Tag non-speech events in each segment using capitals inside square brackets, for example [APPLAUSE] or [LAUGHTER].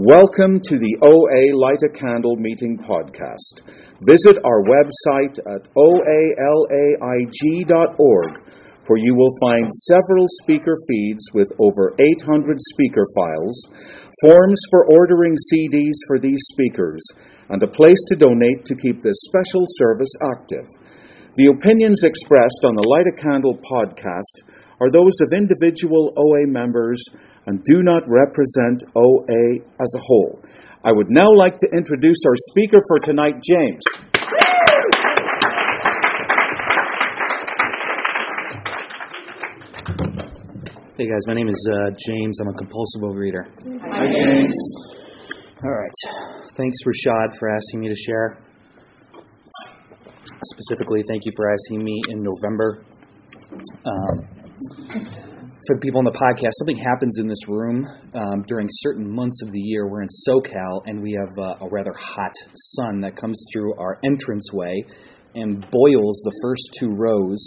Welcome to the OA Light a Candle Meeting podcast. Visit our website at oalaig.org where you will find several speaker feeds with over 800 speaker files, forms for ordering CDs for these speakers, and a place to donate to keep this special service active. The opinions expressed on the Light a Candle podcast are those of individual OA members and do not represent OA as a whole. I would now like to introduce our speaker for tonight, James. Hey guys, my name is uh, James. I'm a compulsive overeater. Hi, James. All right. Thanks, Rashad, for asking me to share. Specifically, thank you for asking me in November. Um, for the people on the podcast, something happens in this room um, during certain months of the year. We're in SoCal, and we have uh, a rather hot sun that comes through our entranceway and boils the first two rows,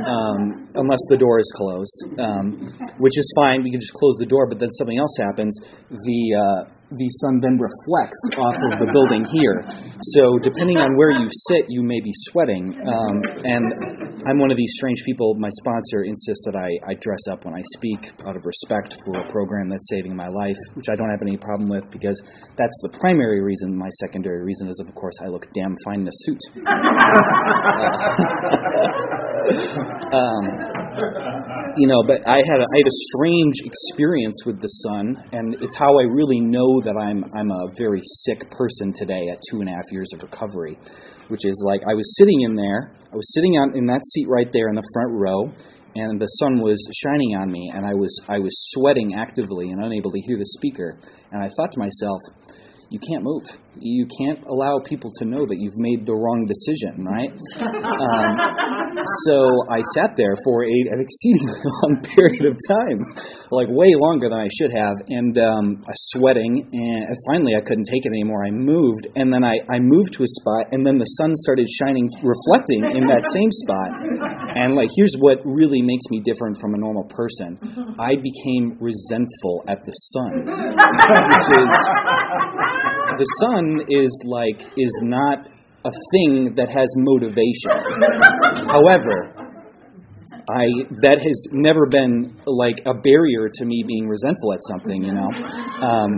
um, unless the door is closed, um, which is fine. We can just close the door, but then something else happens. The uh, the sun then reflects off of the building here. So depending on where you sit, you may be sweating. Um, and I'm one of these strange people. My sponsor insists that I, I dress up when I speak out of respect for a program that's saving my life, which I don't have any problem with because that's the primary reason. My secondary reason is, of course, I look damn fine in a suit. [LAUGHS] um, [LAUGHS] you know, but I had a, I had a strange experience with the sun, and it's how I really know that I'm I'm a very sick person today at two and a half years of recovery, which is like I was sitting in there, I was sitting on in that seat right there in the front row, and the sun was shining on me, and I was I was sweating actively and unable to hear the speaker, and I thought to myself you can't move. You can't allow people to know that you've made the wrong decision, right? Um, so I sat there for a, an exceedingly [LAUGHS] long period of time, like way longer than I should have, and um, sweating. And finally, I couldn't take it anymore. I moved, and then I, I moved to a spot, and then the sun started shining, reflecting in that same spot. And like, here's what really makes me different from a normal person: I became resentful at the sun, which is the sun is like is not a thing that has motivation. However, I that has never been like a barrier to me being resentful at something. You know, um,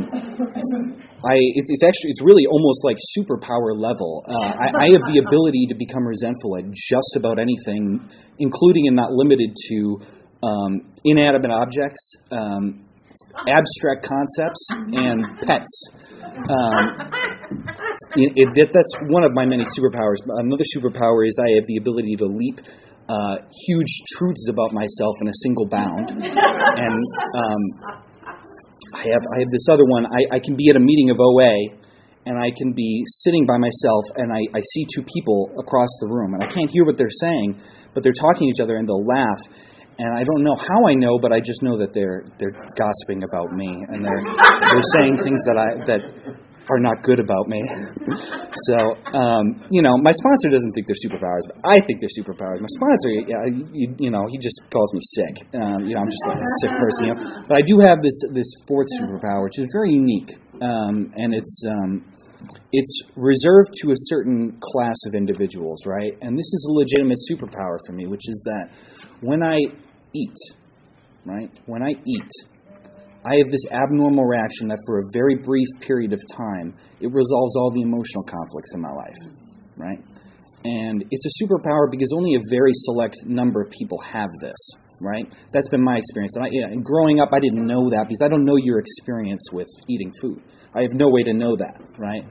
I it's, it's, actually it's really almost like superpower level. Uh, I, I, have the ability to become resentful at just about anything, including and not limited to um, inanimate objects. Um, abstract concepts and pets. Um, it, it, that's one of my many superpowers. Another superpower is I have the ability to leap uh, huge truths about myself in a single bound. And um, I have I have this other one. I, I can be at a meeting of OA and I can be sitting by myself and I, I see two people across the room and I can't hear what they're saying, but they're talking to each other and they'll laugh and I don't know how I know, but I just know that they're they're gossiping about me and they're they're saying things that I that are not good about me. [LAUGHS] so um, you know, my sponsor doesn't think they're superpowers, but I think they're superpowers. My sponsor, yeah, you, you know, he just calls me sick. Um, you know, I'm just like a sick person. You know, but I do have this this fourth superpower, which is very unique, um, and it's. Um, it's reserved to a certain class of individuals, right? And this is a legitimate superpower for me, which is that when I eat, right? When I eat, I have this abnormal reaction that for a very brief period of time, it resolves all the emotional conflicts in my life, right? And it's a superpower because only a very select number of people have this, right? That's been my experience. And, I, yeah, and growing up, I didn't know that because I don't know your experience with eating food. I have no way to know that, right?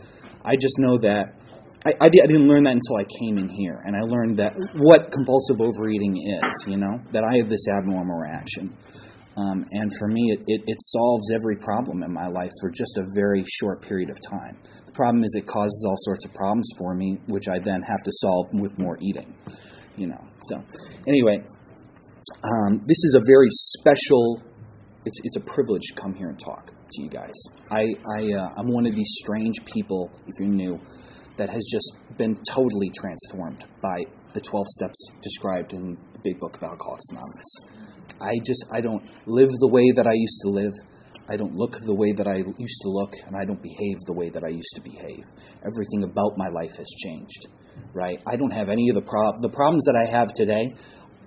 I just know that I, I, didn't learn that until I came in here, and I learned that what compulsive overeating is. You know, that I have this abnormal reaction, um, and for me, it, it, it solves every problem in my life for just a very short period of time. The problem is it causes all sorts of problems for me, which I then have to solve with more eating. You know, so anyway, um, this is a very special. It's it's a privilege to come here and talk to you guys. I I uh, I'm one of these strange people. If you're new that has just been totally transformed by the 12 steps described in the big book of Alcoholics Anonymous. I just I don't live the way that I used to live. I don't look the way that I used to look, and I don't behave the way that I used to behave. Everything about my life has changed, right? I don't have any of the prob- the problems that I have today.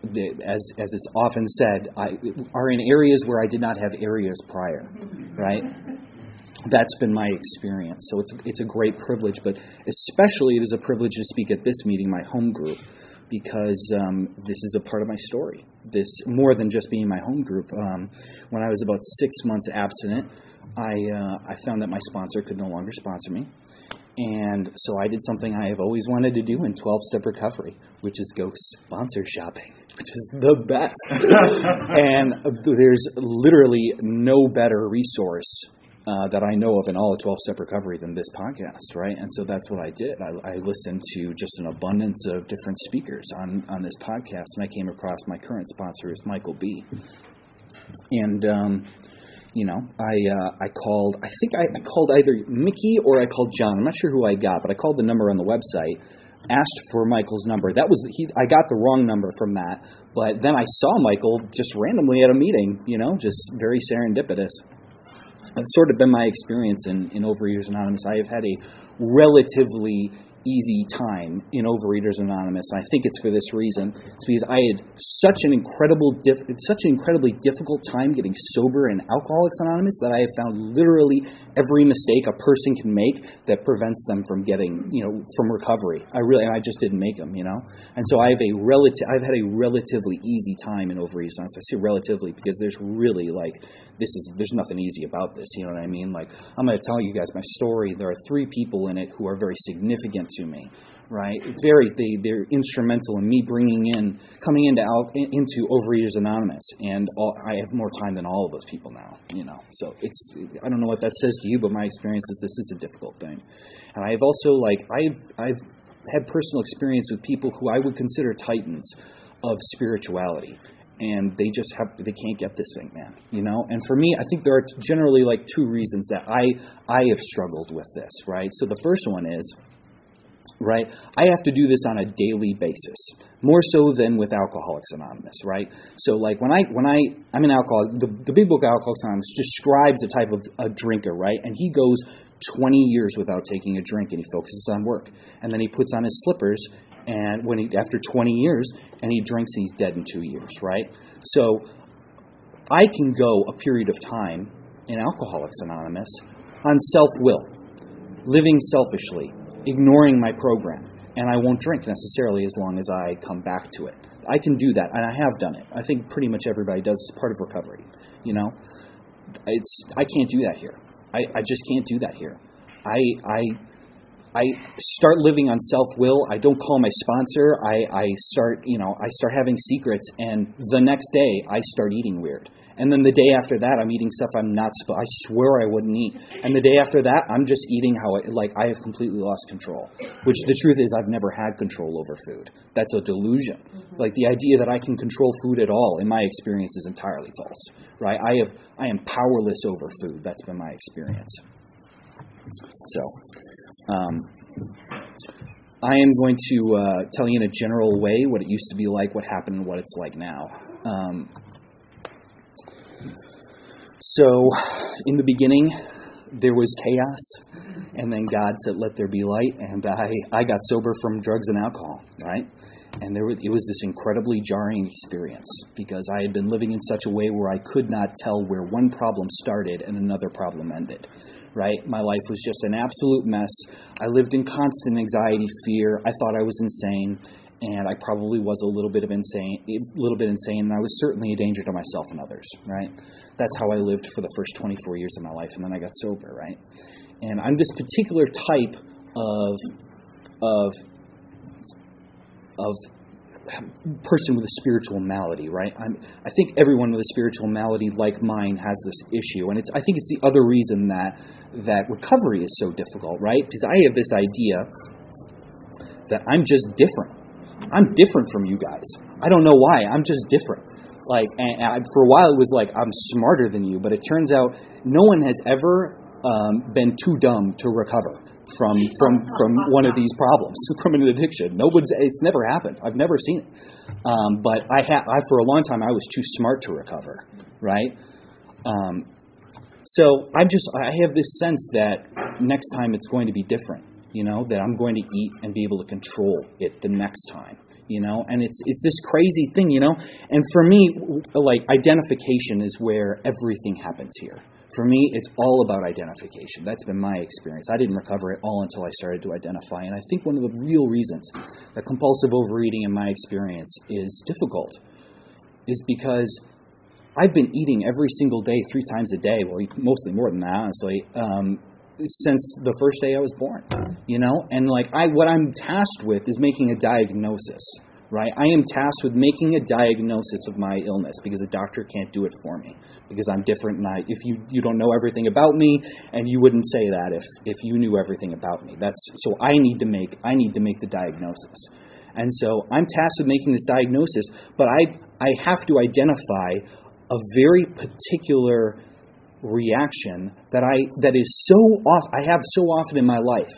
As as it's often said, I, are in areas where I did not have areas prior, right? That's been my experience. So it's it's a great privilege, but especially it is a privilege to speak at this meeting, my home group, because um, this is a part of my story. This more than just being my home group. Um, when I was about six months abstinent, I uh, I found that my sponsor could no longer sponsor me, and so I did something I have always wanted to do in 12 step recovery, which is go sponsor shopping, which is the best. [LAUGHS] and there's literally no better resource uh, that I know of in all of 12 step recovery than this podcast, right? And so that's what I did. I, I, listened to just an abundance of different speakers on, on this podcast, and I came across my current sponsor is Michael B. And, um, you know, I uh, I called. I think I, I called either Mickey or I called John. I'm not sure who I got, but I called the number on the website asked for Michael's number. That was he. I got the wrong number from that, but then I saw Michael just randomly at a meeting. You know, just very serendipitous. It's sort of been my experience in, in Overeaters Anonymous. I have had a relatively easy time in Overeaters Anonymous. And I think it's for this reason. It's because I had such an incredible, diff- such an incredibly difficult time getting sober in Alcoholics Anonymous that I have found literally every mistake a person can make that prevents them from getting, you know, from recovery. I really, and I just didn't make them, you know. And so I have a relative, I've had a relatively easy time in Overeaters Anonymous. I say relatively because there's really like this is there's nothing easy about this. You know what I mean? Like I'm going to tell you guys my story. There are three people in it who are very significant to me, right? Very, they, they're instrumental in me bringing in, coming into into Overeaters Anonymous, and all, I have more time than all of those people now, you know. So it's, I don't know what that says to you, but my experience is this is a difficult thing, and I've also like I I've had personal experience with people who I would consider titans of spirituality and they just have they can't get this thing man you know and for me i think there are generally like two reasons that i i have struggled with this right so the first one is right? I have to do this on a daily basis, more so than with Alcoholics Anonymous, right? So like when I when I I'm an alcoholic, the, the big book Alcoholics Anonymous describes a type of a drinker, right? And he goes 20 years without taking a drink, and he focuses on work, and then he puts on his slippers, and when he after 20 years, and he drinks, and he's dead in two years, right? So I can go a period of time in Alcoholics Anonymous on self will, living selfishly, ignoring my program, and I won't drink necessarily as long as I come back to it. I can do that, and I have done it. I think pretty much everybody does. It's part of recovery. You know, it's I can't do that here. I, I just can't do that here. I I I start living on self will. I don't call my sponsor. I, I start, you know, I start having secrets, and the next day I start eating weird. And then the day after that, I'm eating stuff I'm not supposed. I swear I wouldn't eat. And the day after that, I'm just eating how I like. I have completely lost control. Which the truth is, I've never had control over food. That's a delusion. Mm-hmm. Like the idea that I can control food at all, in my experience, is entirely false. Right? I have. I am powerless over food. That's been my experience. So. Um, I am going to uh, tell you in a general way what it used to be like, what happened, and what it's like now. Um, so, in the beginning, there was chaos, and then God said, "Let there be light," and I I got sober from drugs and alcohol, right? And there was, it was this incredibly jarring experience because I had been living in such a way where I could not tell where one problem started and another problem ended right? My life was just an absolute mess. I lived in constant anxiety, fear. I thought I was insane, and I probably was a little bit of insane, a little bit insane, and I was certainly a danger to myself and others, right? That's how I lived for the first 24 years of my life, and then I got sober, right? And I'm this particular type of of of person with a spiritual malady, right? I'm, I think everyone with a spiritual malady like mine has this issue, and it's I think it's the other reason that that recovery is so difficult, right? Because I have this idea that I'm just different. I'm different from you guys. I don't know why. I'm just different. Like, and, and for a while it was like I'm smarter than you, but it turns out no one has ever um, been too dumb to recover from from from one of these problems, [LAUGHS] from an addiction. Nobody's it's never happened. I've never seen it. Um, but I had I for a long time I was too smart to recover, right? Um, So I'm just I have this sense that next time it's going to be different. You know that I'm going to eat and be able to control it the next time. You know, and it's it's this crazy thing. You know, and for me, like identification is where everything happens here. For me, it's all about identification. That's been my experience. I didn't recover at all until I started to identify. And I think one of the real reasons that compulsive overeating, in my experience, is difficult is because I've been eating every single day, three times a day, well, mostly more than that, honestly, um, since the first day I was born. You know, and like I, what I'm tasked with is making a diagnosis right? I am tasked with making a diagnosis of my illness because a doctor can't do it for me because I'm different and I if you you don't know everything about me and you wouldn't say that if if you knew everything about me. That's so I need to make I need to make the diagnosis. And so I'm tasked with making this diagnosis, but I I have to identify a very particular reaction that I that is so off I have so often in my life.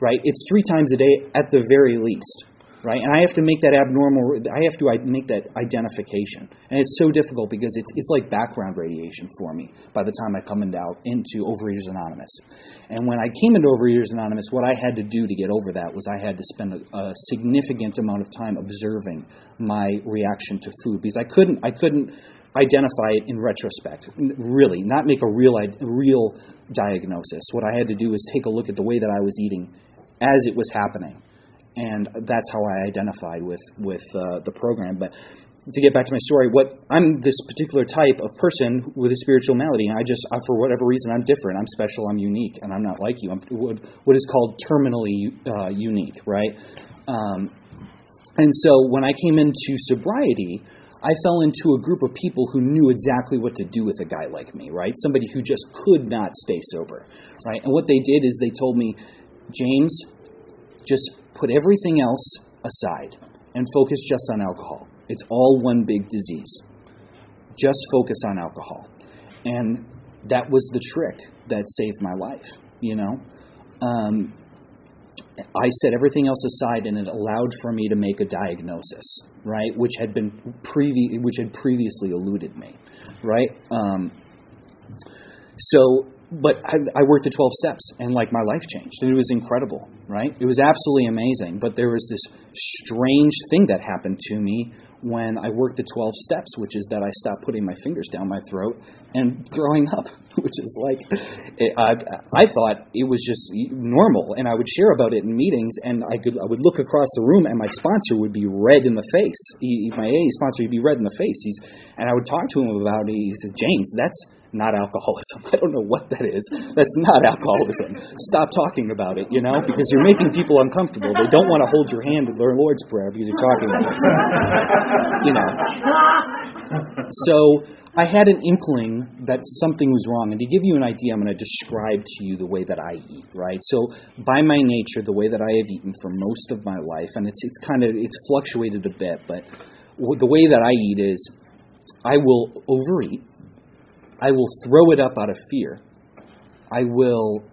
Right? It's 3 times a day at the very least right? And I have to make that abnormal. I have to make that identification, and it's so difficult because it's it's like background radiation for me by the time I come into into Overeaters Anonymous. And when I came into Overeaters Anonymous, what I had to do to get over that was I had to spend a, a significant amount of time observing my reaction to food because I couldn't I couldn't identify it in retrospect. Really, not make a real real diagnosis. What I had to do was take a look at the way that I was eating as it was happening and that's how I identified with with uh, the program. But to get back to my story, what I'm this particular type of person with a spiritual malady, and I just I, for whatever reason I'm different. I'm special. I'm unique, and I'm not like you. I'm what, what is called terminally uh, unique, right? Um, and so when I came into sobriety. I fell into a group of people who knew exactly what to do with a guy like me, right? Somebody who just could not stay sober, right? And what they did is they told me, James, just put everything else aside and focus just on alcohol. It's all one big disease. Just focus on alcohol. And that was the trick that saved my life, you know? Um, I set everything else aside, and it allowed for me to make a diagnosis, right, which had been previ- which had previously eluded me, right. Um, so but I, I, worked the 12 steps and like my life changed and it was incredible right? It was absolutely amazing but there was this strange thing that happened to me when i worked the 12 steps which is that i stopped putting my fingers down my throat and throwing up [LAUGHS] which is like it, I, I thought it was just normal and i would share about it in meetings and i could i would look across the room and my sponsor would be red in the face. He, my AA sponsor would be red in the face. He's and i would talk to him about it he said james that's not alcoholism. [LAUGHS] I don't know what that is. That's not alcoholism. Stop talking about it, you know, because you're making people uncomfortable. They don't want to hold your hand at their Lord's Prayer because you're talking about it. You know. So I had an inkling that something was wrong. And to give you an idea, I'm going to describe to you the way that I eat, right? So by my nature, the way that I have eaten for most of my life, and it's, it's kind of, it's fluctuated a bit, but the way that I eat is I will overeat I will throw it up out of fear. I will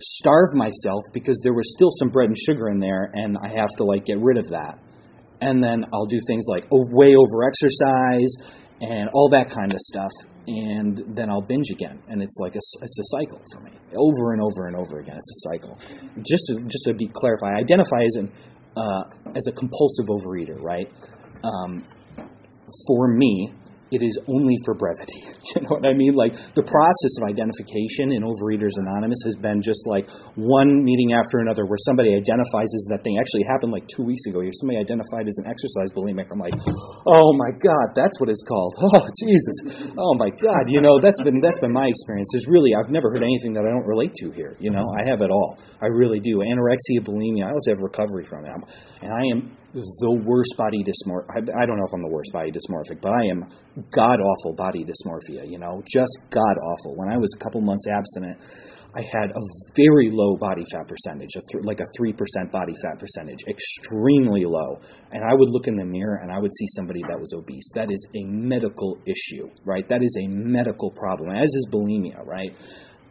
starve myself because there was still some bread and sugar in there and I have to like get rid of that. And then I'll do things like way over exercise and all that kind of stuff and then I'll binge again and it's like a, it's a cycle for me over and over and over again it's a cycle just to, just to be clarified I identify as an uh, as a compulsive overeater right um, for me it is only for brevity. [LAUGHS] you know what I mean? Like the process of identification in Overeaters Anonymous has been just like one meeting after another where somebody identifies as that thing. Actually, happened like two weeks ago. Somebody identified as an exercise bulimic. I'm like, oh my god, that's what it's called. [LAUGHS] Oh Jesus. Oh my god. You know that's been that's been my experience. There's really I've never heard anything that I don't relate to here. You know I have it all. I really do. Anorexia, bulimia. I also have recovery from it. I'm, and I am the worst body dysmorphic. I, don't know if I'm the worst body dysmorphic, but I am god awful body dysmorphia. You know, just god awful. When I was a couple months abstinent, I had a very low body fat percentage, a th- like a three percent body fat percentage, extremely low. And I would look in the mirror and I would see somebody that was obese. That is a medical issue, right? That is a medical problem, as is bulimia, right?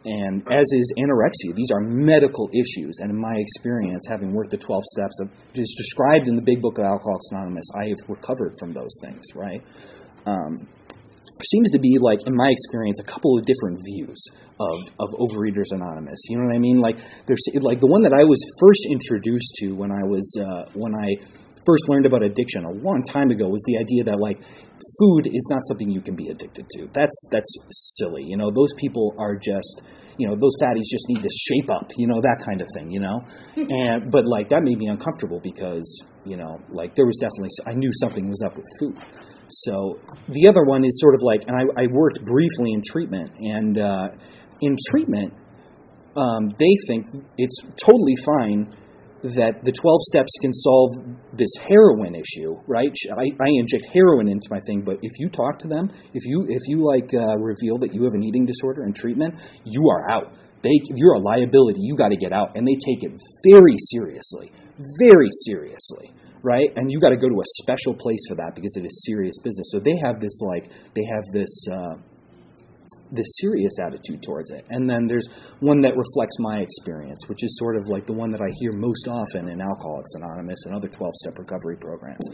And as is anorexia. These are medical issues, and in my experience, having worked the 12 steps of described in the Big Book of Alcoholics Anonymous, I have recovered from those things, right? Um, seems to be like in my experience a couple of different views of, of overeaters anonymous you know what i mean like there's like the one that i was first introduced to when i was uh, when i first learned about addiction a long time ago was the idea that like food is not something you can be addicted to. That's that's silly you know? Those people are just you know those fatties just need to shape up you know that kind of thing you know? [LAUGHS] And but like that made me uncomfortable because you know like there was definitely i knew something was up with food. So the other one is sort of like, and I, I worked briefly in treatment, and uh, in treatment, um, they think it's totally fine that the 12 steps can solve this heroin issue, right? I, I inject heroin into my thing, but if you talk to them, if you if you like uh, reveal that you have an eating disorder and treatment, you are out. They, you're a liability. You got to get out, and they take it very seriously, very seriously right? And you got to go to a special place for that because it is serious business. So they have this like they have this uh, this serious attitude towards it. And then there's one that reflects my experience, which is sort of like the one that I hear most often in Alcoholics Anonymous and other 12-step recovery programs,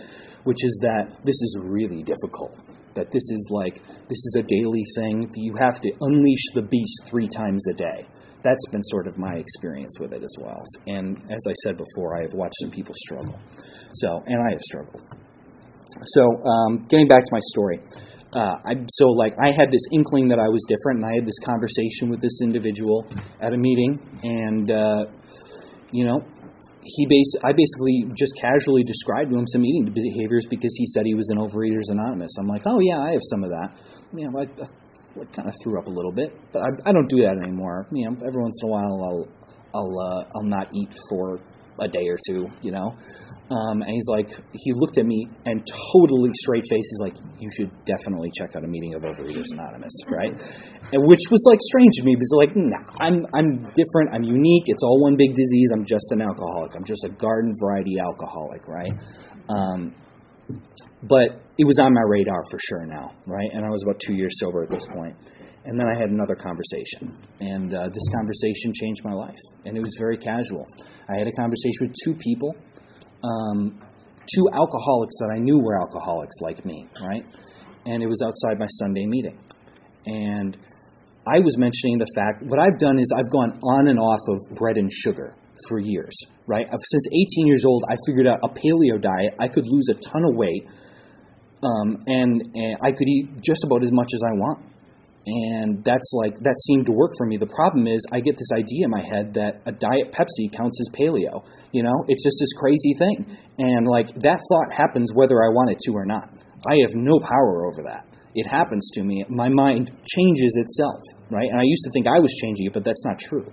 which is that this is really difficult. That this is like this is a daily thing. You have to unleash the beast three times a day that's been sort of my experience with it as well. And as I said before, I have watched some people struggle. So, and I have struggled. So, um, getting back to my story. Uh, I, so, like, I had this inkling that I was different, and I had this conversation with this individual at a meeting, and, uh, you know, he base, I basically just casually described to him some eating behaviors because he said he was an Overeaters Anonymous. I'm like, oh, yeah, I have some of that. You know, I, I kind of threw up a little bit, but I, I don't do that anymore. You know, every once in a while I'll I'll uh, I'll not eat for a day or two, you know. Um, and he's like, he looked at me and totally straight face. He's like, you should definitely check out a meeting of Overeaters Anonymous, right? And which was like strange to me because like, nah, I'm I'm different. I'm unique. It's all one big disease. I'm just an alcoholic. I'm just a garden variety alcoholic, right? Um, but it was on my radar for sure now, right? And I was about two years sober at this point. And then I had another conversation, and uh, this conversation changed my life. And it was very casual. I had a conversation with two people, um, two alcoholics that I knew were alcoholics like me, right? And it was outside my Sunday meeting. And I was mentioning the fact what I've done is I've gone on and off of bread and sugar for years, right? Since 18 years old, I figured out a paleo diet. I could lose a ton of weight um, and, and I could eat just about as much as I want. And that's like that seemed to work for me. The problem is I get this idea in my head that a diet Pepsi counts as paleo. You know, it's just this crazy thing. And like that thought happens whether I want it to or not. I have no power over that. It happens to me. My mind changes itself, right? And I used to think I was changing it, but that's not true.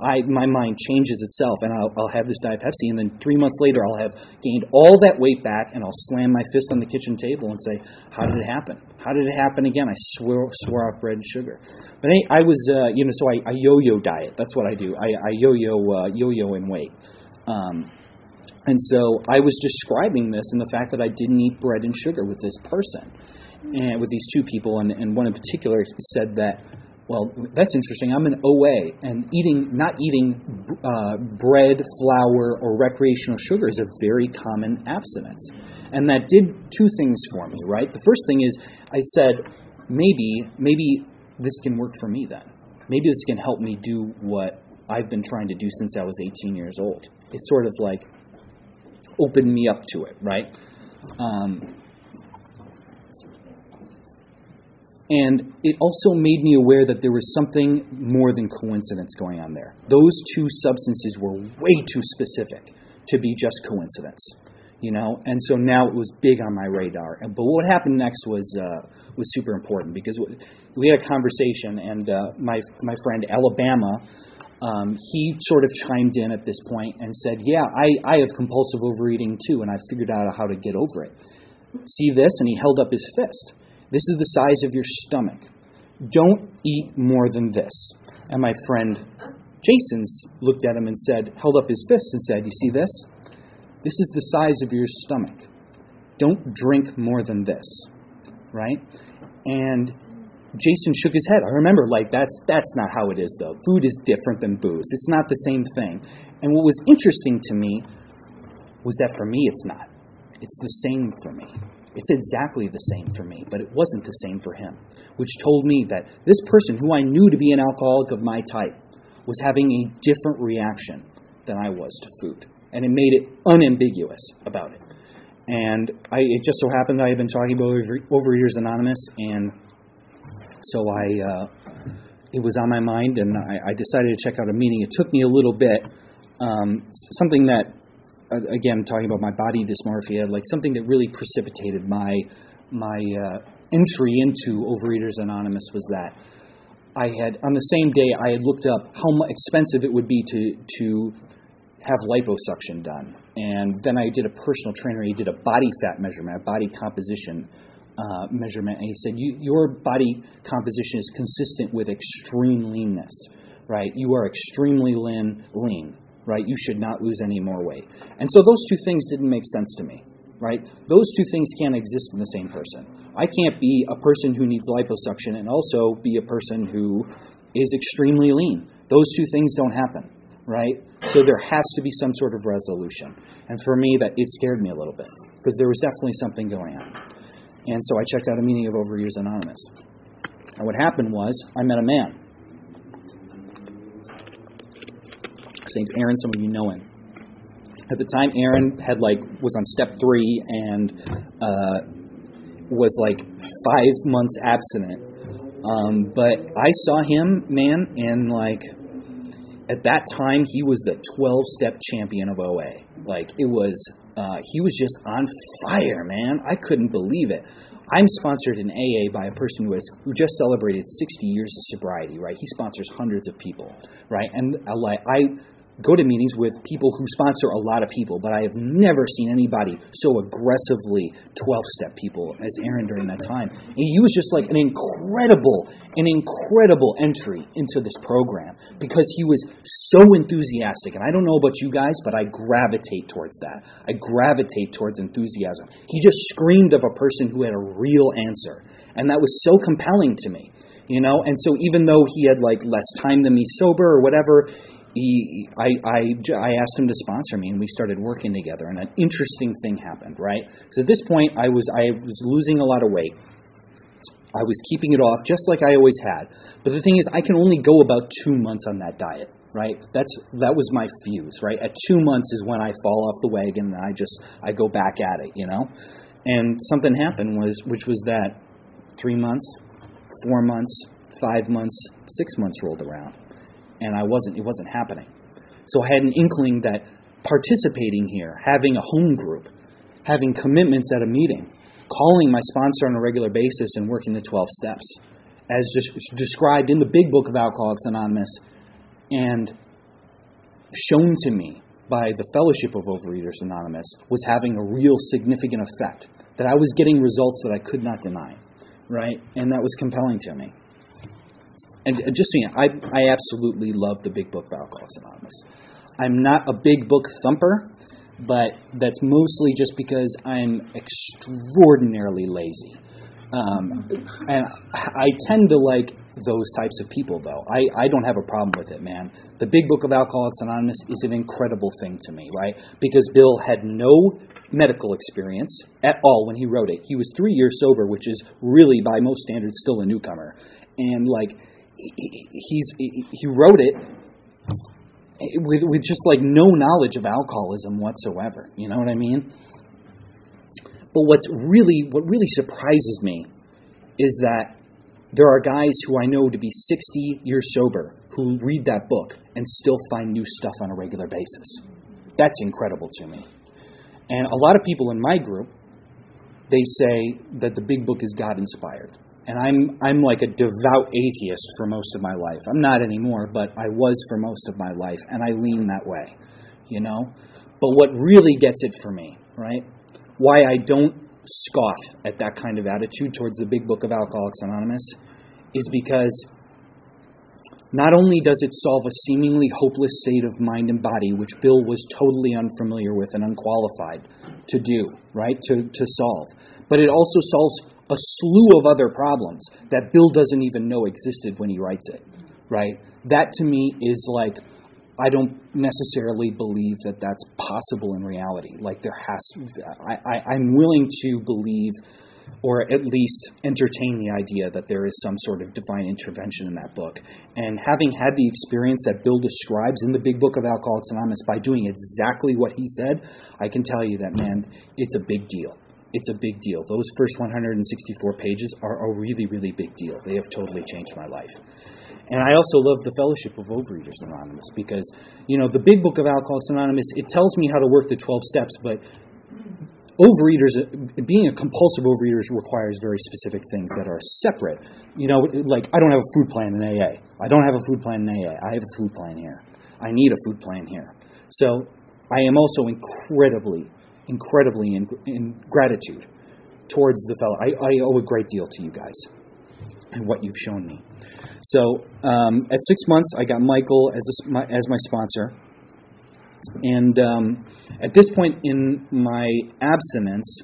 I my mind changes itself, and I'll, I'll have this Diet Pepsi, and then three months later, I'll have gained all that weight back, and I'll slam my fist on the kitchen table and say, "How did it happen? How did it happen again?" I swore swore off bread and sugar. But I, I was, uh, you know, so I, I yo-yo diet. That's what I do. I, I yo-yo uh, yo-yo in weight. Um, and so I was describing this and the fact that I didn't eat bread and sugar with this person, and with these two people, and, and one in particular said that well, that's interesting. I'm an OA, and eating not eating uh, bread, flour, or recreational sugar is a very common abstinence, and that did two things for me. Right. The first thing is I said maybe maybe this can work for me then. Maybe this can help me do what I've been trying to do since I was 18 years old. It sort of like opened me up to it. Right. Um, And it also made me aware that there was something more than coincidence going on there. Those two substances were way too specific to be just coincidence, you know. And so now it was big on my radar. But what happened next was uh, was super important because we had a conversation, and uh, my my friend Alabama. Um, he sort of chimed in at this point and said, "Yeah, I, I have compulsive overeating too, and I figured out how to get over it. See this?" And he held up his fist. This is the size of your stomach. Don't eat more than this. And my friend Jason's looked at him and said, held up his fist and said, You see this? This is the size of your stomach. Don't drink more than this. Right? And Jason shook his head. I remember, like, that's, that's not how it is, though. Food is different than booze, it's not the same thing. And what was interesting to me was that for me, it's not. It's the same for me It's exactly the same for me, but it wasn't the same for him, which told me that this person who I knew to be an alcoholic of my type was having a different reaction than I was to food. And it made it unambiguous about it. And I, it just so happened that I had been talking about Overeaters Anonymous, and so I, uh, it was on my mind, and I, I, decided to check out a meeting. It took me a little bit, um, something that, again, talking about my body dysmorphia, like something that really precipitated my my uh, entry into Overeaters Anonymous was that I had on the same day I had looked up how expensive it would be to to have liposuction done, and then I did a personal trainer. He did a body fat measurement, a body composition uh, measurement, and he said your body composition is consistent with extreme leanness. Right, you are extremely lean. Lean. Right, you should not lose any more weight. And so those two things didn't make sense to me right? Those two things can't exist in the same person. I can't be a person who needs liposuction and also be a person who is extremely lean. Those two things don't happen right? So there has to be some sort of resolution. And for me, that it scared me a little bit because there was definitely something going on. And so I checked out a meeting of Overeaters Anonymous. And what happened was I met a man. Name's Aaron. Some of you know him. At the time, Aaron had like was on step three and uh, was like five months abstinent. Um, but I saw him, man, and like at that time he was the 12 step champion of OA. Like it was, uh, he was just on fire, man. I couldn't believe it. I'm sponsored in AA by a person who has who just celebrated 60 years of sobriety. Right, he sponsors hundreds of people. Right, and I, I go to meetings with people who sponsor a lot of people, but I have never seen anybody so aggressively 12 step people as Aaron during that time. And he was just like an incredible, an incredible entry into this program because he was so enthusiastic. And I don't know about you guys, but I gravitate towards that. I gravitate towards enthusiasm. He just screamed of a person who had a real answer. And that was so compelling to me you know and so even though he had like less time than me sober or whatever he, I, I, I asked him to sponsor me, and we started working together. And an interesting thing happened, right? So at this point, I was I was losing a lot of weight. I was keeping it off just like I always had. But the thing is, I can only go about two months on that diet, right? That's that was my fuse, right? At two months is when I fall off the wagon and I just I go back at it, you know. And something happened was which was that three months, four months, five months, six months rolled around and I wasn't. It wasn't happening. So I had an inkling that participating here, having a home group, having commitments at a meeting, calling my sponsor on a regular basis, and working the 12 steps, as just described in the big book of Alcoholics Anonymous, and shown to me by the Fellowship of Overeaters Anonymous, was having a real significant effect. That I was getting results that I could not deny, right? And that was compelling to me and just so I, I absolutely love the big book of Alcoholics Anonymous. I'm not a big book thumper, but that's mostly just because I'm extraordinarily lazy. Um, and I tend to like those types of people, though. I, I don't have a problem with it, man. The Big Book of Alcoholics Anonymous is an incredible thing to me, right? Because Bill had no medical experience at all when he wrote it. He was three years sober, which is really, by most standards, still a newcomer. And, like, he's he wrote it with with just like no knowledge of alcoholism whatsoever. You know what I mean? But what's really what really surprises me is that there are guys who I know to be 60 years sober who read that book and still find new stuff on a regular basis. That's incredible to me. And a lot of people in my group, they say that the big book is God inspired and I'm I'm like a devout atheist for most of my life. I'm not anymore, but I was for most of my life, and I lean that way, you know. But what really gets it for me, right? Why I don't scoff at that kind of attitude towards the big book of Alcoholics Anonymous is because not only does it solve a seemingly hopeless state of mind and body, which Bill was totally unfamiliar with and unqualified to do, right, to, to solve, but it also solves a slew of other problems that Bill doesn't even know existed when he writes it, right? That to me is like I don't necessarily believe that that's possible in reality. Like there has, I, I, I'm willing to believe, or at least entertain the idea that there is some sort of divine intervention in that book. And having had the experience that Bill describes in the Big Book of Alcoholics Anonymous by doing exactly what he said, I can tell you that man, it's a big deal. It's a big deal. Those first 164 pages are a really, really big deal. They have totally changed my life. And I also love the Fellowship of Overeaters Anonymous because, you know, the big book of Alcoholics Anonymous, it tells me how to work the 12 steps, but overeaters, being a compulsive overeater requires very specific things that are separate. You know, like I don't have a food plan in AA. I don't have a food plan in AA. I have a food plan here. I need a food plan here. So I am also incredibly, incredibly in, in gratitude towards the fellow. I, I owe a great deal to you guys and what you've shown me. So um, at six months, I got Michael as a, my, as my sponsor, and um, at this point in my abstinence,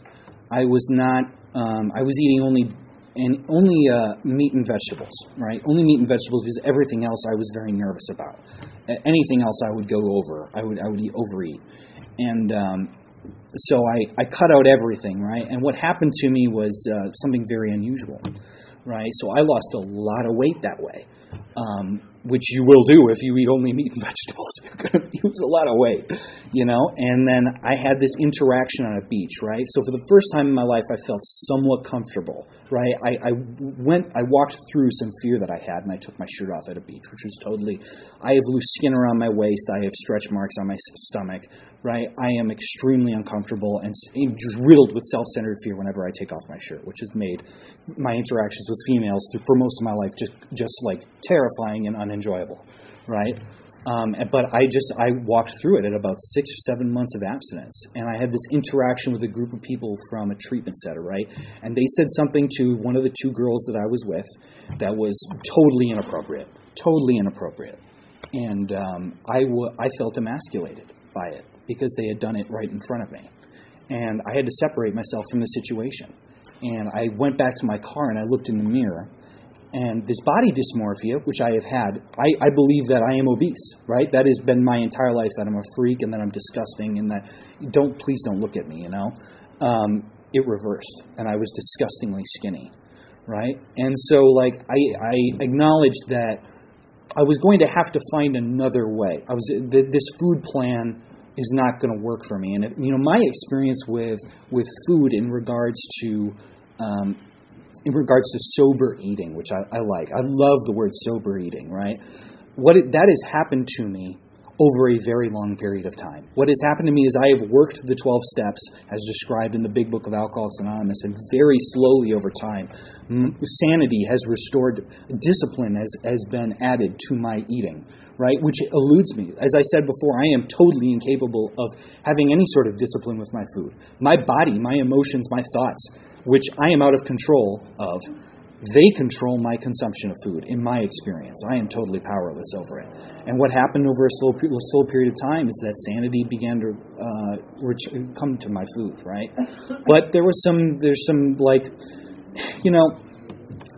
I was not. Um, I was eating only and only uh, meat and vegetables, right? Only meat and vegetables because everything else I was very nervous about. Anything else I would go over. I would I would eat overeat, and um, so I I cut out everything, right? And what happened to me was uh, something very unusual right? So I lost a lot of weight that way, um, which you will do if you eat only meat and [LAUGHS] vegetables. You're going to lose a lot of weight, you know. And then I had this interaction on a beach, right? So for the first time in my life, I felt somewhat comfortable, right? I, I went, I walked through some fear that I had, and I took my shirt off at a beach, which was totally. I have loose skin around my waist. I have stretch marks on my stomach, right? I am extremely uncomfortable and just riddled with self-centered fear whenever I take off my shirt, which has made my interactions with females for most of my life just just like terrifying and unenjoyable, right? Um, but I just I walked through it at about six or seven months of abstinence, and I had this interaction with a group of people from a treatment center, right? And they said something to one of the two girls that I was with that was totally inappropriate, totally inappropriate, and um, I, w- I felt emasculated by it because they had done it right in front of me, and I had to separate myself from the situation. And I went back to my car and I looked in the mirror and this body dysmorphia, which I have had, I, I believe that I am obese, right? That has been my entire life that I'm a freak and that I'm disgusting and that don't please don't look at me, you know. Um, it reversed, and I was disgustingly skinny, right? And so like I I acknowledged that I was going to have to find another way. I was this food plan is not going to work for me, and it, you know my experience with with food in regards to um, in regards to sober eating, which I, I like. I love the word sober eating, right? What it, that has happened to me over a very long period of time. What has happened to me is I have worked the 12 steps as described in the Big Book of Alcoholics Anonymous, and very slowly over time, sanity has restored, discipline has, has been added to my eating, right? Which eludes me. As I said before, I am totally incapable of having any sort of discipline with my food. My body, my emotions, my thoughts which I am out of control of, they control my consumption of food, in my experience. I am totally powerless over it. And what happened over a slow, slow period of time is that sanity began to uh, come to my food, right? [LAUGHS] But there was some, there's some, like, you know,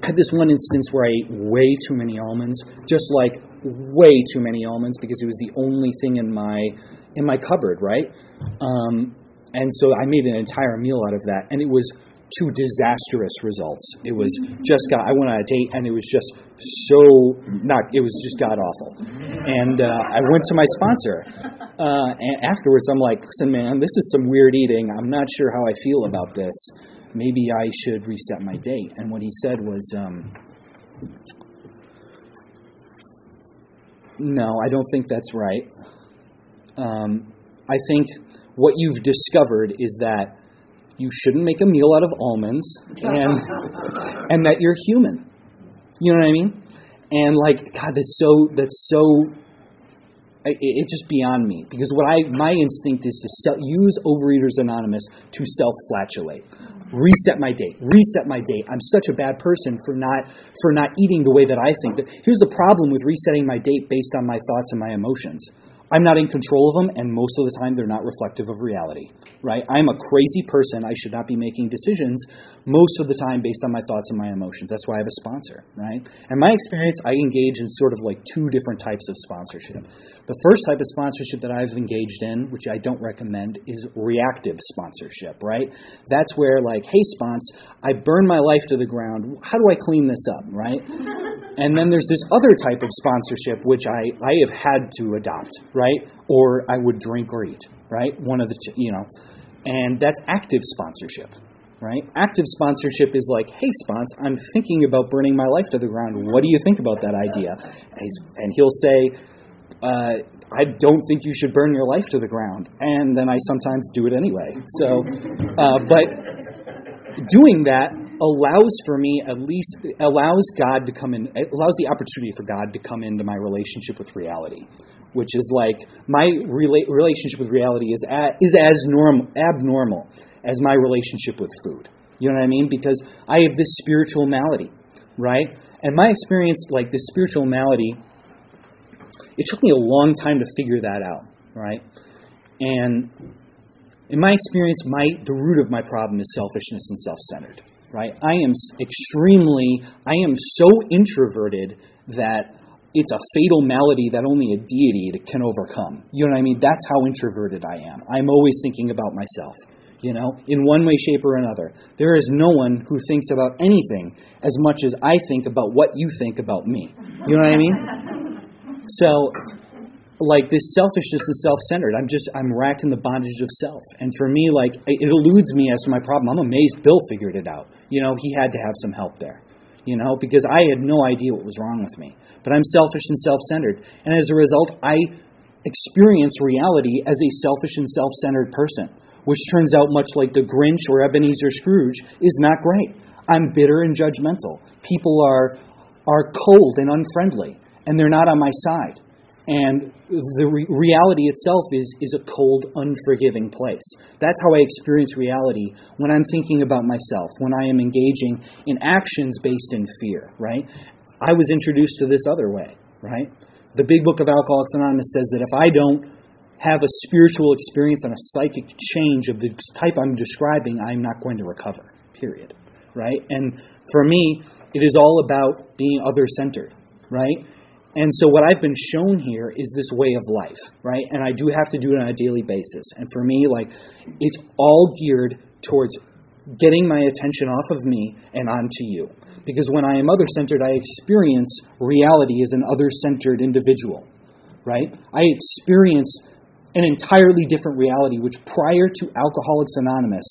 I had this one instance where I ate way too many almonds, just like way too many almonds, because it was the only thing in my in my cupboard, right? Um, and so I made an entire meal out of that, and it was to disastrous results. It was just got. I went on a date and it was just so not. It was just god awful. And uh, I went to my sponsor, uh, and afterwards I'm like, listen, man, this is some weird eating. I'm not sure how I feel about this. Maybe I should reset my date. And what he said was, um, no, I don't think that's right. Um, I think what you've discovered is that you shouldn't make a meal out of almonds and [LAUGHS] and that you're human. You know what I mean? And like God, that's so that's so it, it's just beyond me because what I my instinct is to sell, use Overeaters Anonymous to self-flatulate, reset my date, reset my date. I'm such a bad person for not for not eating the way that I think. But Here's the problem with resetting my date based on my thoughts and my emotions. I'm not in control of them, and most of the time they're not reflective of reality, right? I'm a crazy person. I should not be making decisions most of the time based on my thoughts and my emotions. That's why I have a sponsor, right? And my experience, I engage in sort of like two different types of sponsorship. The first type of sponsorship that I've engaged in, which I don't recommend, is reactive sponsorship, right? That's where, like, hey, spons, I burn my life to the ground. How do I clean this up, right? And then there's this other type of sponsorship which I, I have had to adopt, right? Or I would drink or eat, right? One of the two, you know. And that's active sponsorship, right? Active sponsorship is like, hey, spons, I'm thinking about burning my life to the ground. What do you think about that idea? And he'll say, uh, I don't think you should burn your life to the ground. And then I sometimes do it anyway. So, uh, but doing that allows for me at least allows God to come in allows the opportunity for God to come into my relationship with reality which is like my rela- relationship with reality is at, is as norm abnormal as my relationship with food. You know what I mean? Because I have this spiritual malady right? And my experience like this spiritual malady it took me a long time to figure that out right? And in my experience my the root of my problem is selfishness and self-centered right? I am extremely, I am so introverted that it's a fatal malady that only a deity can overcome. You know what I mean? That's how introverted I am. I'm always thinking about myself, you know, in one way, shape, or another. There is no one who thinks about anything as much as I think about what you think about me. You know what I mean? So like this selfishness and self-centered. I'm just I'm racked in the bondage of self, and for me, like it eludes me as to my problem. I'm amazed Bill figured it out. You know, he had to have some help there. You know, because I had no idea what was wrong with me. But I'm selfish and self-centered, and as a result, I experience reality as a selfish and self-centered person, which turns out much like the Grinch or Ebenezer Scrooge is not great. I'm bitter and judgmental. People are are cold and unfriendly, and they're not on my side and the re- reality itself is is a cold, unforgiving place. That's how I experience reality when I'm thinking about myself, when I am engaging in actions based in fear. Right? I was introduced to this other way. Right? The Big Book of Alcoholics Anonymous says that if I don't have a spiritual experience and a psychic change of the type I'm describing, I'm not going to recover. Period. Right? And for me, it is all about being other centered. Right? And so what I've been shown here is this way of life, right? And I do have to do it on a daily basis. And for me, like, it's all geared towards getting my attention off of me and onto you. Because when I am other centered, I experience reality as an other centered individual, right? I experience an entirely different reality, which prior to Alcoholics Anonymous,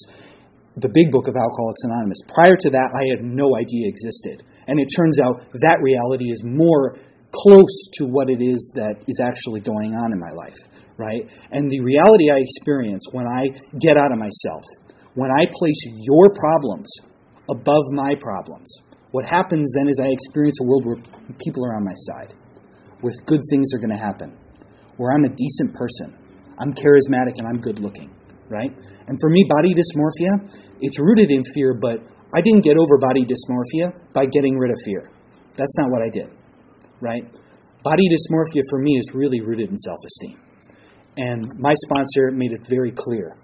the big book of Alcoholics Anonymous, prior to that, I had no idea existed. And it turns out that reality is more close to what it is that is actually going on in my life, right? And the reality I experience when I get out of myself, when I place your problems above my problems, what happens then is I experience a world where people are on my side, where good things are going to happen, where I'm a decent person, I'm charismatic, and I'm good looking, right? And for me, body dysmorphia, it's rooted in fear, but I didn't get over body dysmorphia by getting rid of fear. That's not what I did right? Body dysmorphia for me is really rooted in self esteem. And my sponsor made it very clear.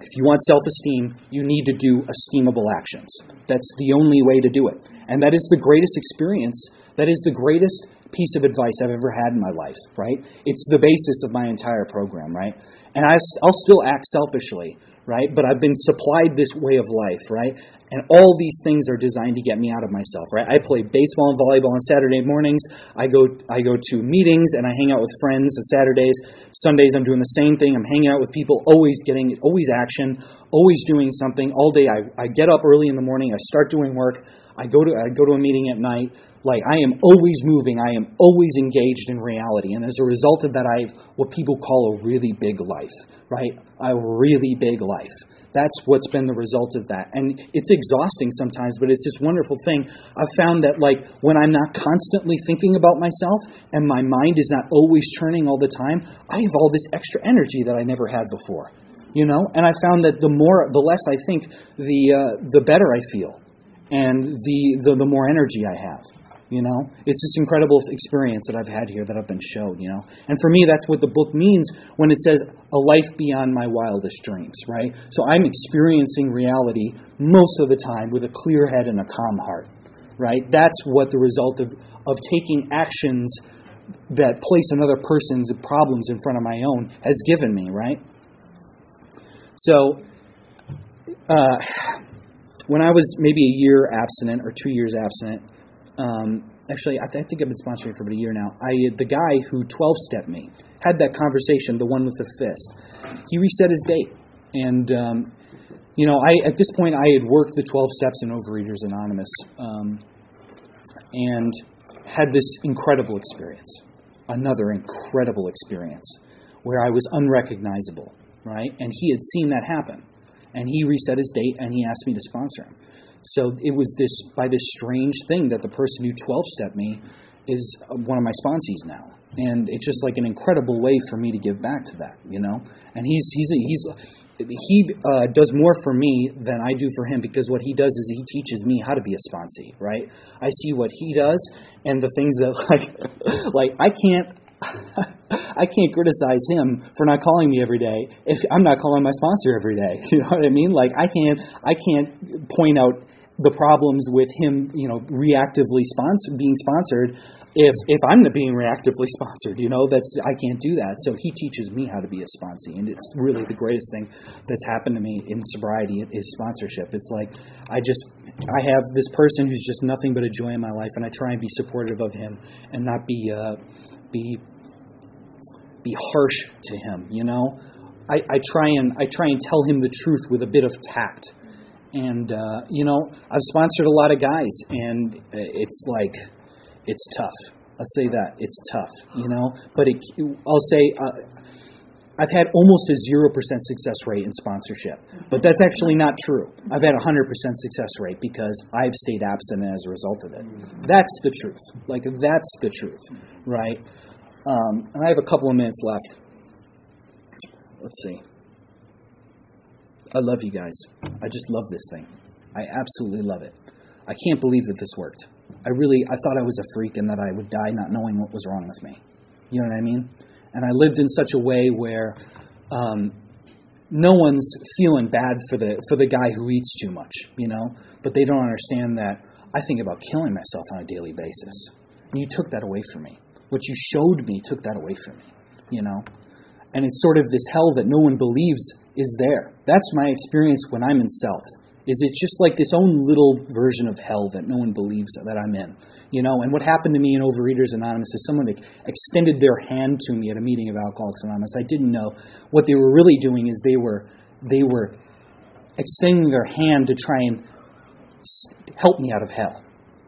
If you want self esteem, you need to do esteemable actions. That's the only way to do it. And that is the greatest experience, that is the greatest piece of advice I've ever had in my life, right? It's the basis of my entire program, right? And I, will still act selfishly, right? But I've been supplied this way of life, right? And all these things are designed to get me out of myself, right? I play baseball and volleyball on Saturday mornings. I go I go to meetings and I hang out with friends on Saturdays. Sundays I'm doing the same thing. I'm hanging out with people, always getting always action, always doing something all day. I, I get up early in the morning. I start doing work. I go to I go to a meeting at night. Like I am always moving. I am always engaged in reality. And as a result of that, I have what people call a really big life, right? A really big life. That's what's been the result of that. And it's exhausting sometimes, but it's this wonderful thing. I've found that like when I'm not constantly thinking about myself and my mind is not always churning all the time, I have all this extra energy that I never had before. You know, and I found that the more, the less I think, the uh, the better I feel, and the, the the more energy I have You know, it's this incredible experience that I've had here that I've been showed. You know, and for me, that's what the book means when it says a life beyond my wildest dreams. Right. So I'm experiencing reality most of the time with a clear head and a calm heart. Right. That's what the result of of taking actions that place another person's problems in front of my own has given me. Right. So. Uh, when I was maybe a year abstinent or two years abstinent, um, actually, I, th- I, think I've been sponsoring for about a year now. I the guy who 12 stepped me had that conversation, the one with the fist. He reset his date, and um, you know, I at this point I had worked the 12 steps in Overeaters Anonymous, um, and had this incredible experience, another incredible experience, where I was unrecognizable, right? And he had seen that happen, and he reset his date, and he asked me to sponsor him. So it was this by this strange thing that the person who 12 stepped me is one of my sponsees now, and it's just like an incredible way for me to give back to that, you know. And he's he's he's he uh, does more for me than I do for him because what he does is he teaches me how to be a sponsee, right? I see what he does and the things that [LAUGHS] like like I can't [LAUGHS] I can't criticize him for not calling me every day if I'm not calling my sponsor every day. [LAUGHS] You know what I mean? Like I can't I can't point out the problems with him, you know, reactively sponsor, being sponsored if if I'm not being reactively [LAUGHS] sponsored, you know, that's I can't do that. So he teaches me how to be a sponsee, and it's really the greatest thing that's happened to me in sobriety is sponsorship. It's like I just I have this person who's just nothing but a joy in my life, and I try and be supportive of him and not be uh, be be harsh to him. You know, I, I try and I try and tell him the truth with a bit of tact and uh, you know I've sponsored a lot of guys, and it's like it's tough. I'll say that it's tough, you know. But it, I'll say uh, I've had almost a zero percent success rate in sponsorship, but that's actually not true. I've had a hundred percent success rate because I've stayed absent as a result of it. That's the truth. Like that's the truth, right? Um, and I have a couple of minutes left. Let's see. I love you guys. I just love this thing. I absolutely love it. I can't believe that this worked. I really, I thought I was a freak and that I would die not knowing what was wrong with me. You know what I mean? And I lived in such a way where um, no one's feeling bad for the for the guy who eats too much, you know. But they don't understand that I think about killing myself on a daily basis. And you took that away from me. What you showed me took that away from me, you know. And it's sort of this hell that no one believes is there. That's my experience when I'm in self. Is it's just like this own little version of hell that no one believes that I'm in, you know? And what happened to me in Overeaters Anonymous is someone extended their hand to me at a meeting of Alcoholics Anonymous. I didn't know what they were really doing is they were they were extending their hand to try and help me out of hell.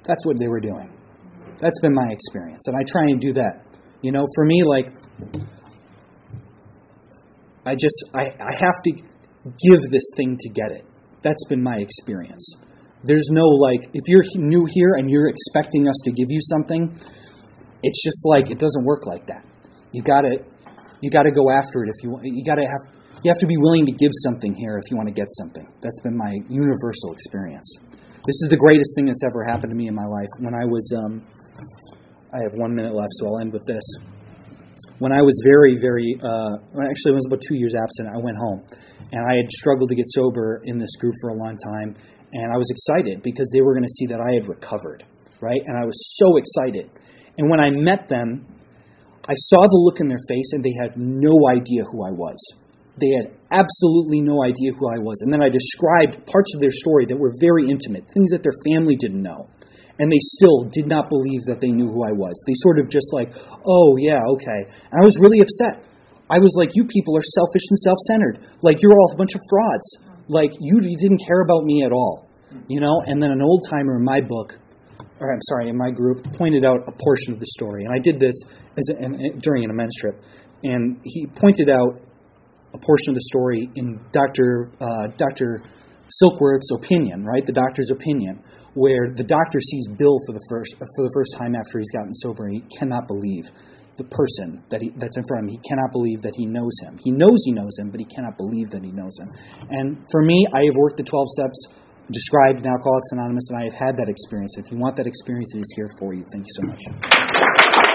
That's what they were doing. That's been my experience, and I try and do that. You know, for me, like I just I, I have to give this thing to get it. That's been my experience. There's no like if you're new here and you're expecting us to give you something, it's just like it doesn't work like that. You got to you got to go after it if you. You got to have you have to be willing to give something here if you want to get something. That's been my universal experience. This is the greatest thing that's ever happened to me in my life. When I was um, I have one minute left, so I'll end with this when I was very, very, uh, actually, it was about two years absent, I went home. And I had struggled to get sober in this group for a long time. And I was excited because they were going to see that I had recovered, right? And I was so excited. And when I met them, I saw the look in their face, and they had no idea who I was. They had absolutely no idea who I was. And then I described parts of their story that were very intimate, things that their family didn't know and they still did not believe that they knew who I was. They sort of just like, oh, yeah, okay. And I was really upset. I was like, you people are selfish and self centered. Like, you're all a bunch of frauds. Like, you, you didn't care about me at all. You know? And then an old timer in my book, or I'm sorry, in my group, pointed out a portion of the story. And I did this as a, during an amends trip. And he pointed out a portion of the story in Dr. Uh, Dr. Silkworth's opinion, right? The doctor's opinion, where the doctor sees Bill for the first for the first time after he's gotten sober, and he cannot believe the person that he, that's in front of him. He cannot believe that he knows him. He knows he knows him, but he cannot believe that he knows him. And for me, I have worked the 12 steps described in Alcoholics Anonymous, and I have had that experience. If you want that experience, it is here for you. Thank you so much.